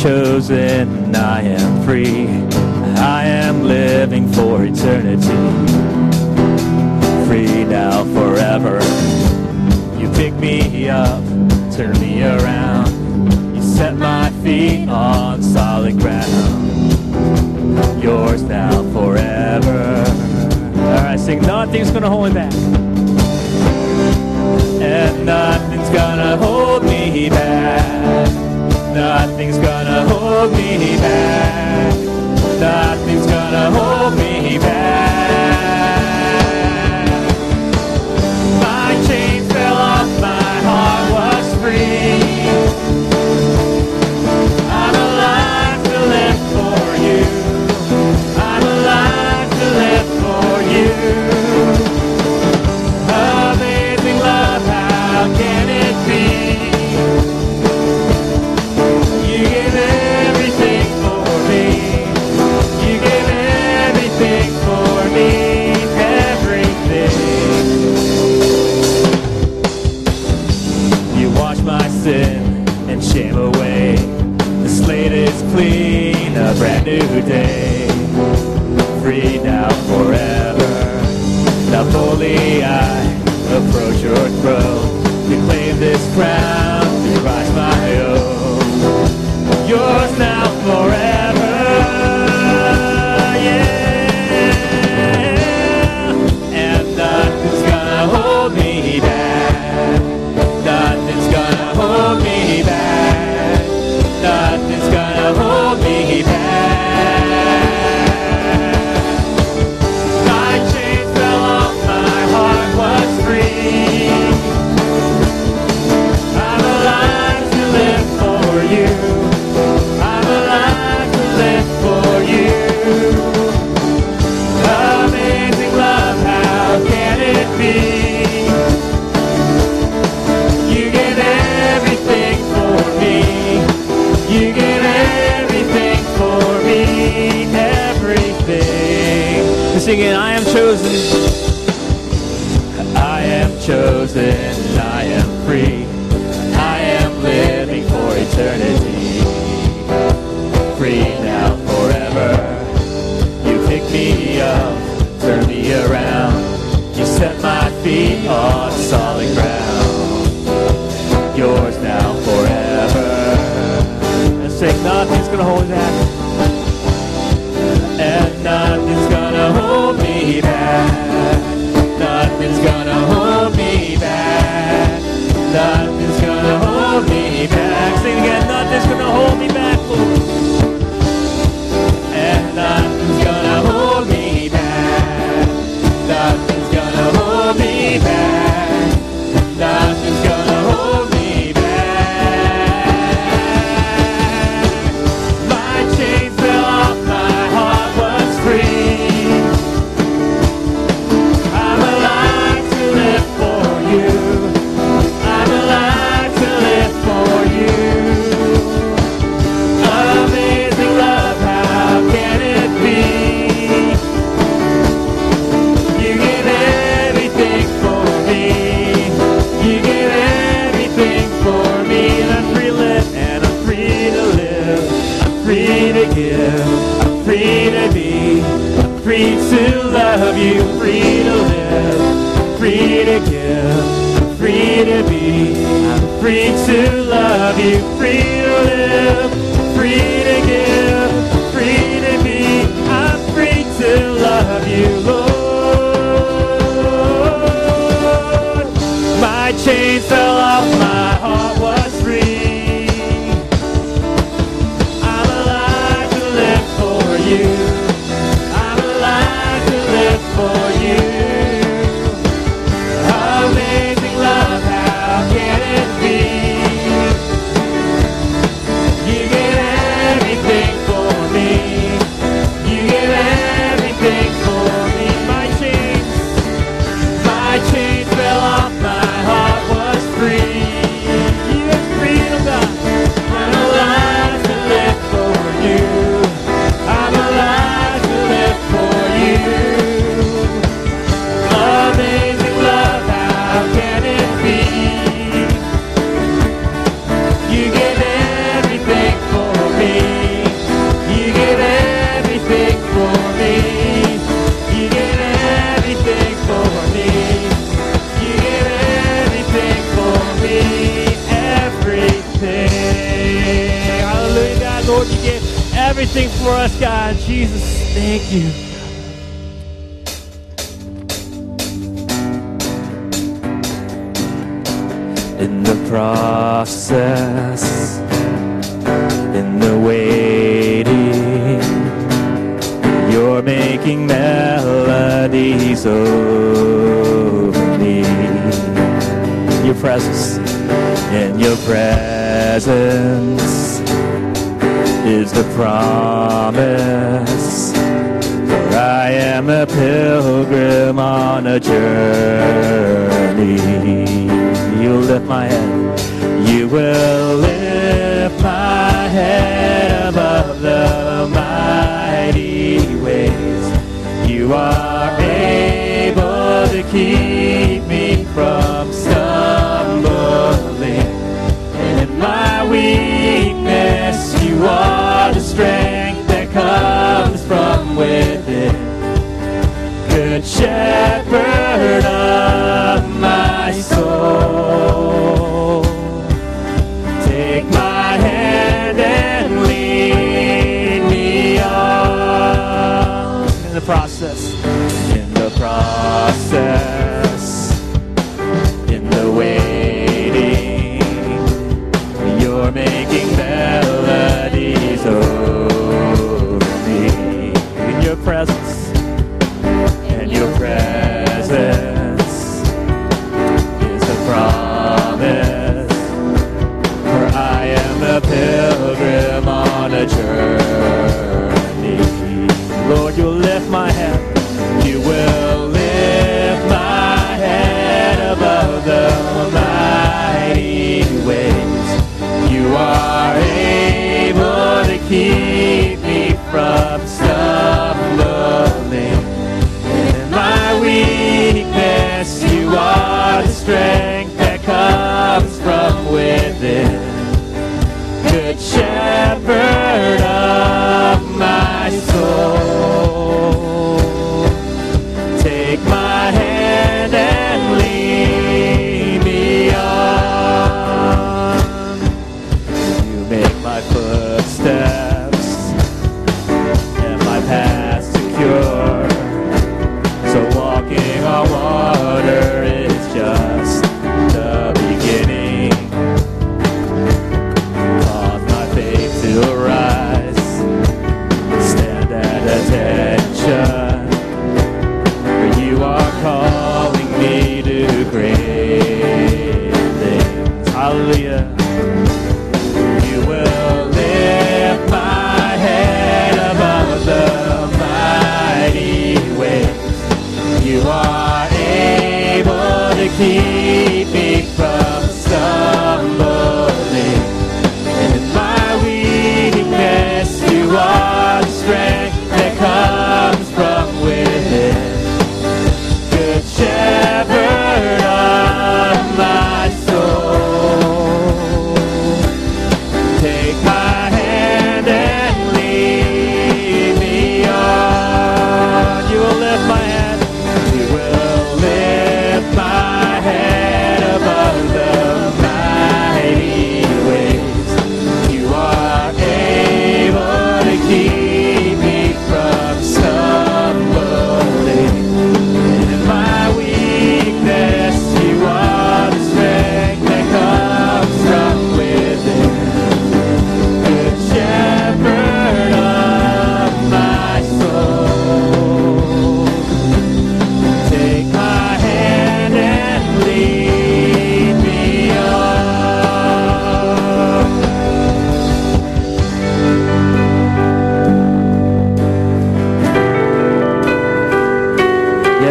chosen, I am free. I am living for eternity. Free now forever. You pick me up, turn me around. You set my feet on solid ground. Yours now forever. Alright, sing, nothing's gonna hold me back. And nothing's gonna hold me back. Nothing's gonna hold me back. Nothing's gonna hold me back. everything for us, God. Jesus, thank you. In the process, in the waiting, you're making melodies over me. Your presence, in your presence is the promise. For I am a pilgrim on a journey. You lift my head. You will lift my head above the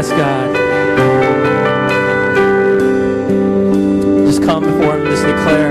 Yes, God. Just come before Him, just declare.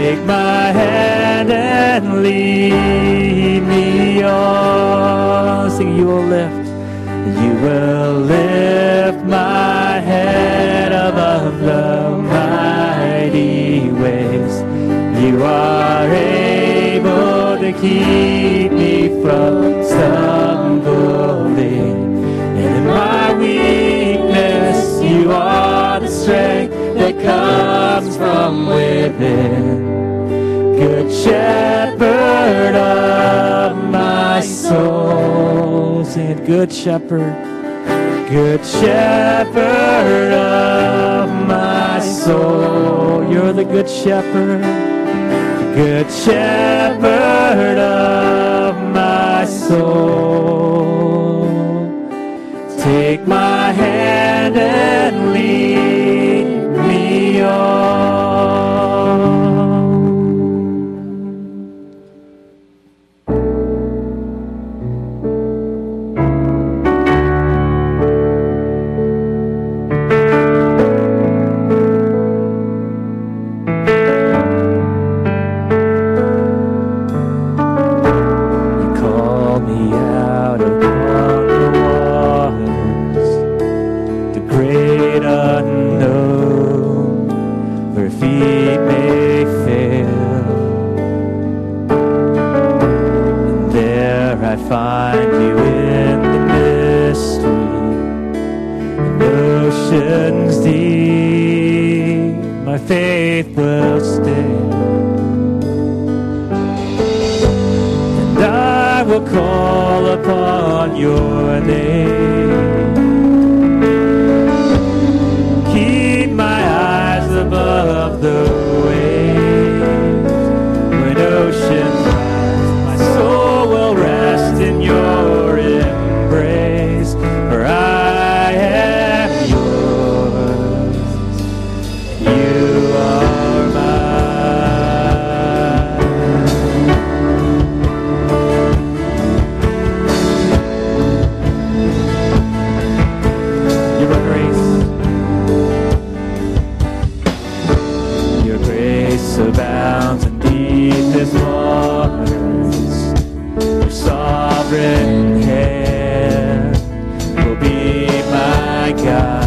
Take my hand and lead me on. Sing, you will lift, you will lift my head above the mighty waves. You are able to keep me from stumbling. And in my weakness, you are the strength that comes from within. Good shepherd of my soul. It, good shepherd. Good shepherd of my soul. You're the good shepherd. Good shepherd of my soul. Take my hand and lead me on. Call upon your name. My guide.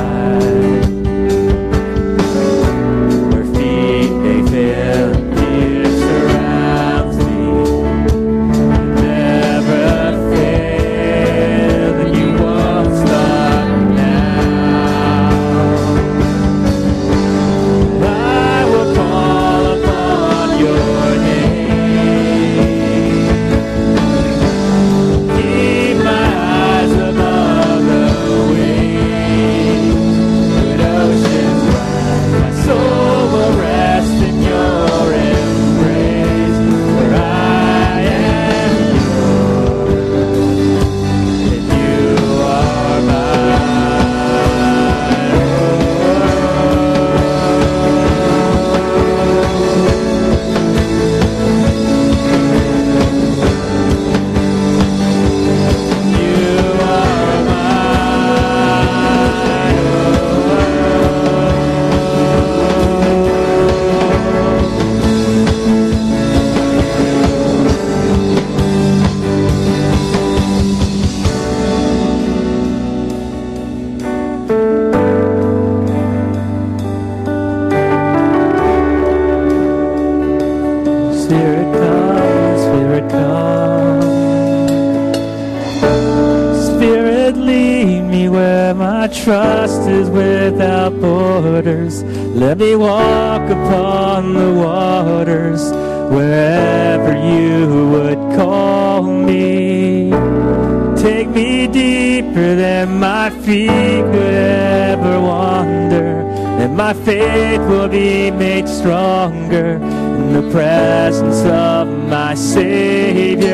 Let me walk upon the waters wherever you would call me. Take me deeper than my feet could ever wander, and my faith will be made stronger in the presence of my Savior.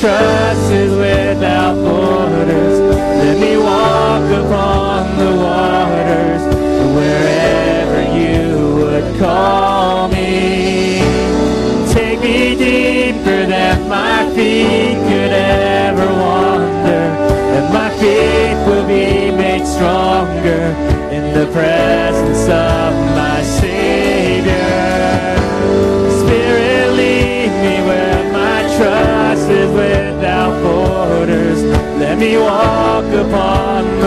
trust is without borders. Let me walk upon the waters wherever you would call me. Me walk upon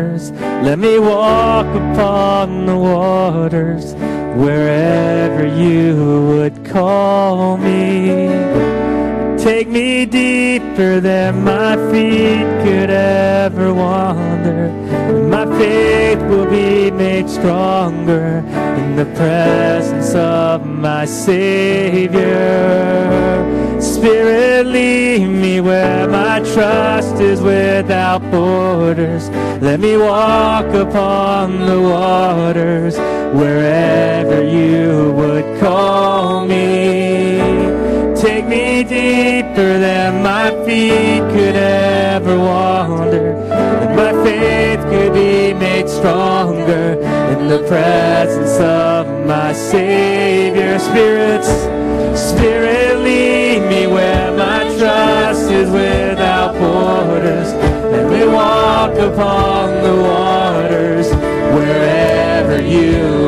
borders. Let me walk upon the waters wherever you would call me. Take me deeper than my feet could ever wander. My faith will be made stronger in the presence of my Savior. Spirit, lead me where my trust is without borders. Let me walk upon the waters wherever you would call me. Take me deeper than my feet could ever wander. And my faith could be made stronger in the presence of my Savior. Spirits, Spirit, upon the waters wherever you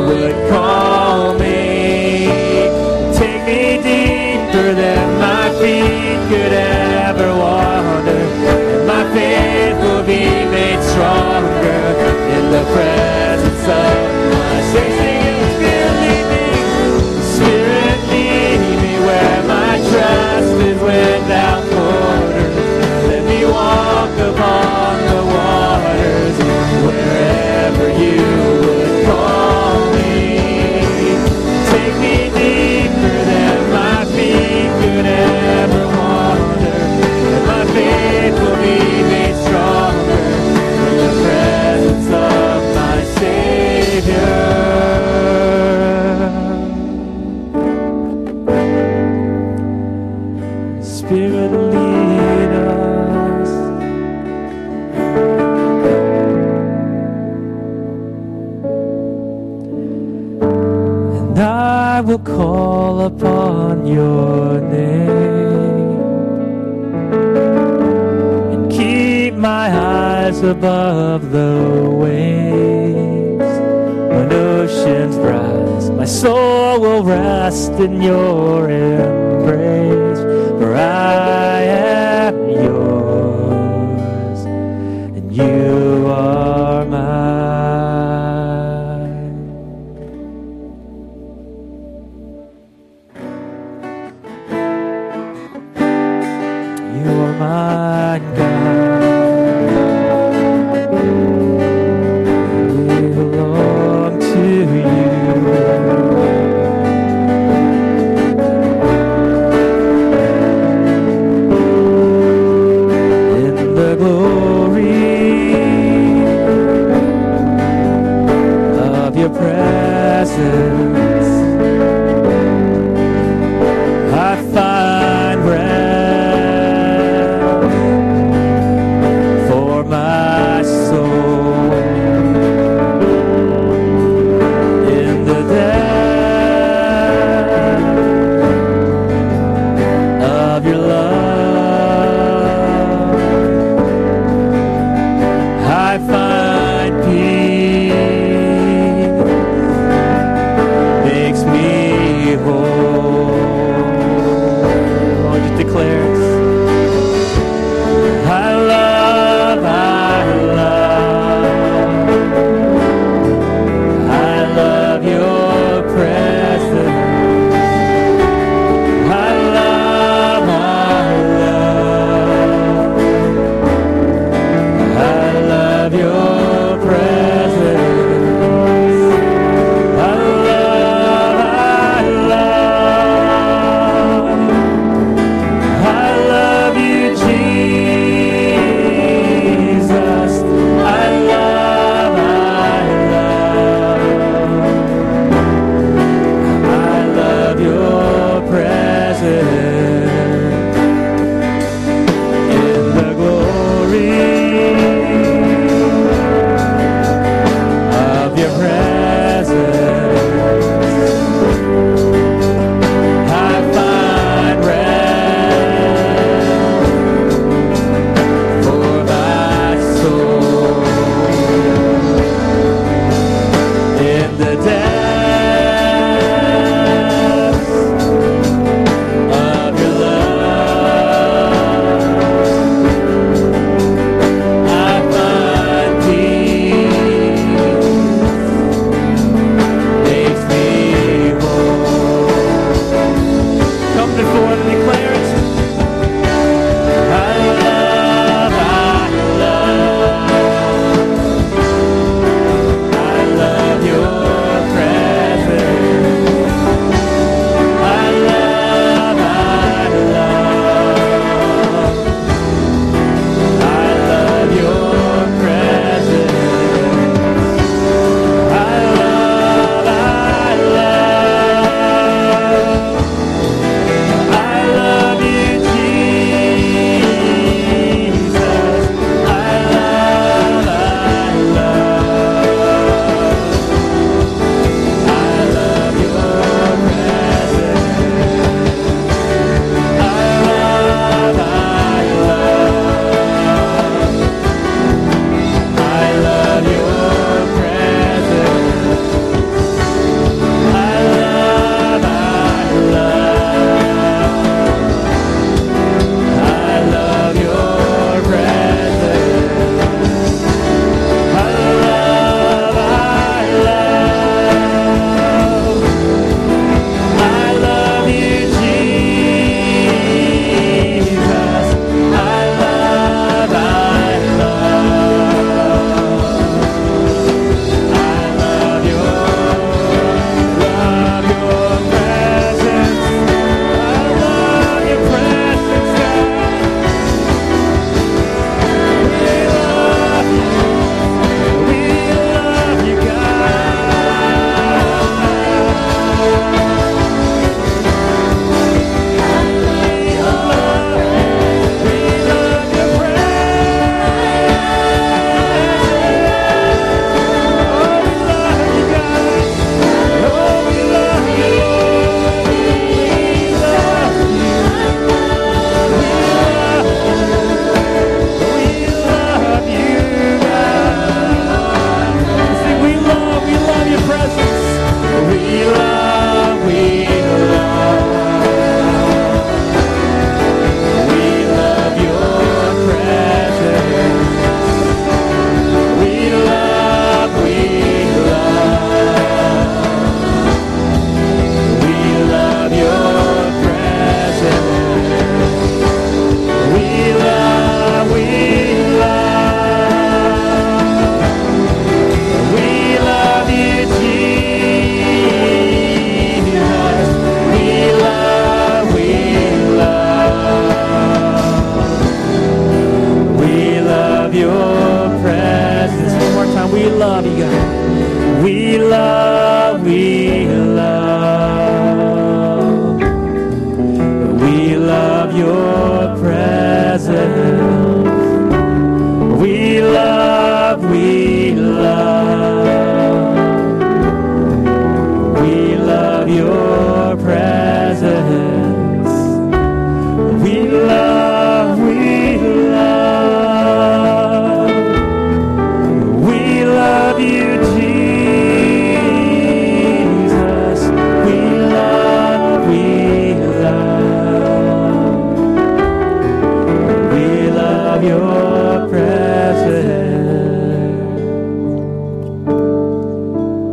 love you, God. We love, we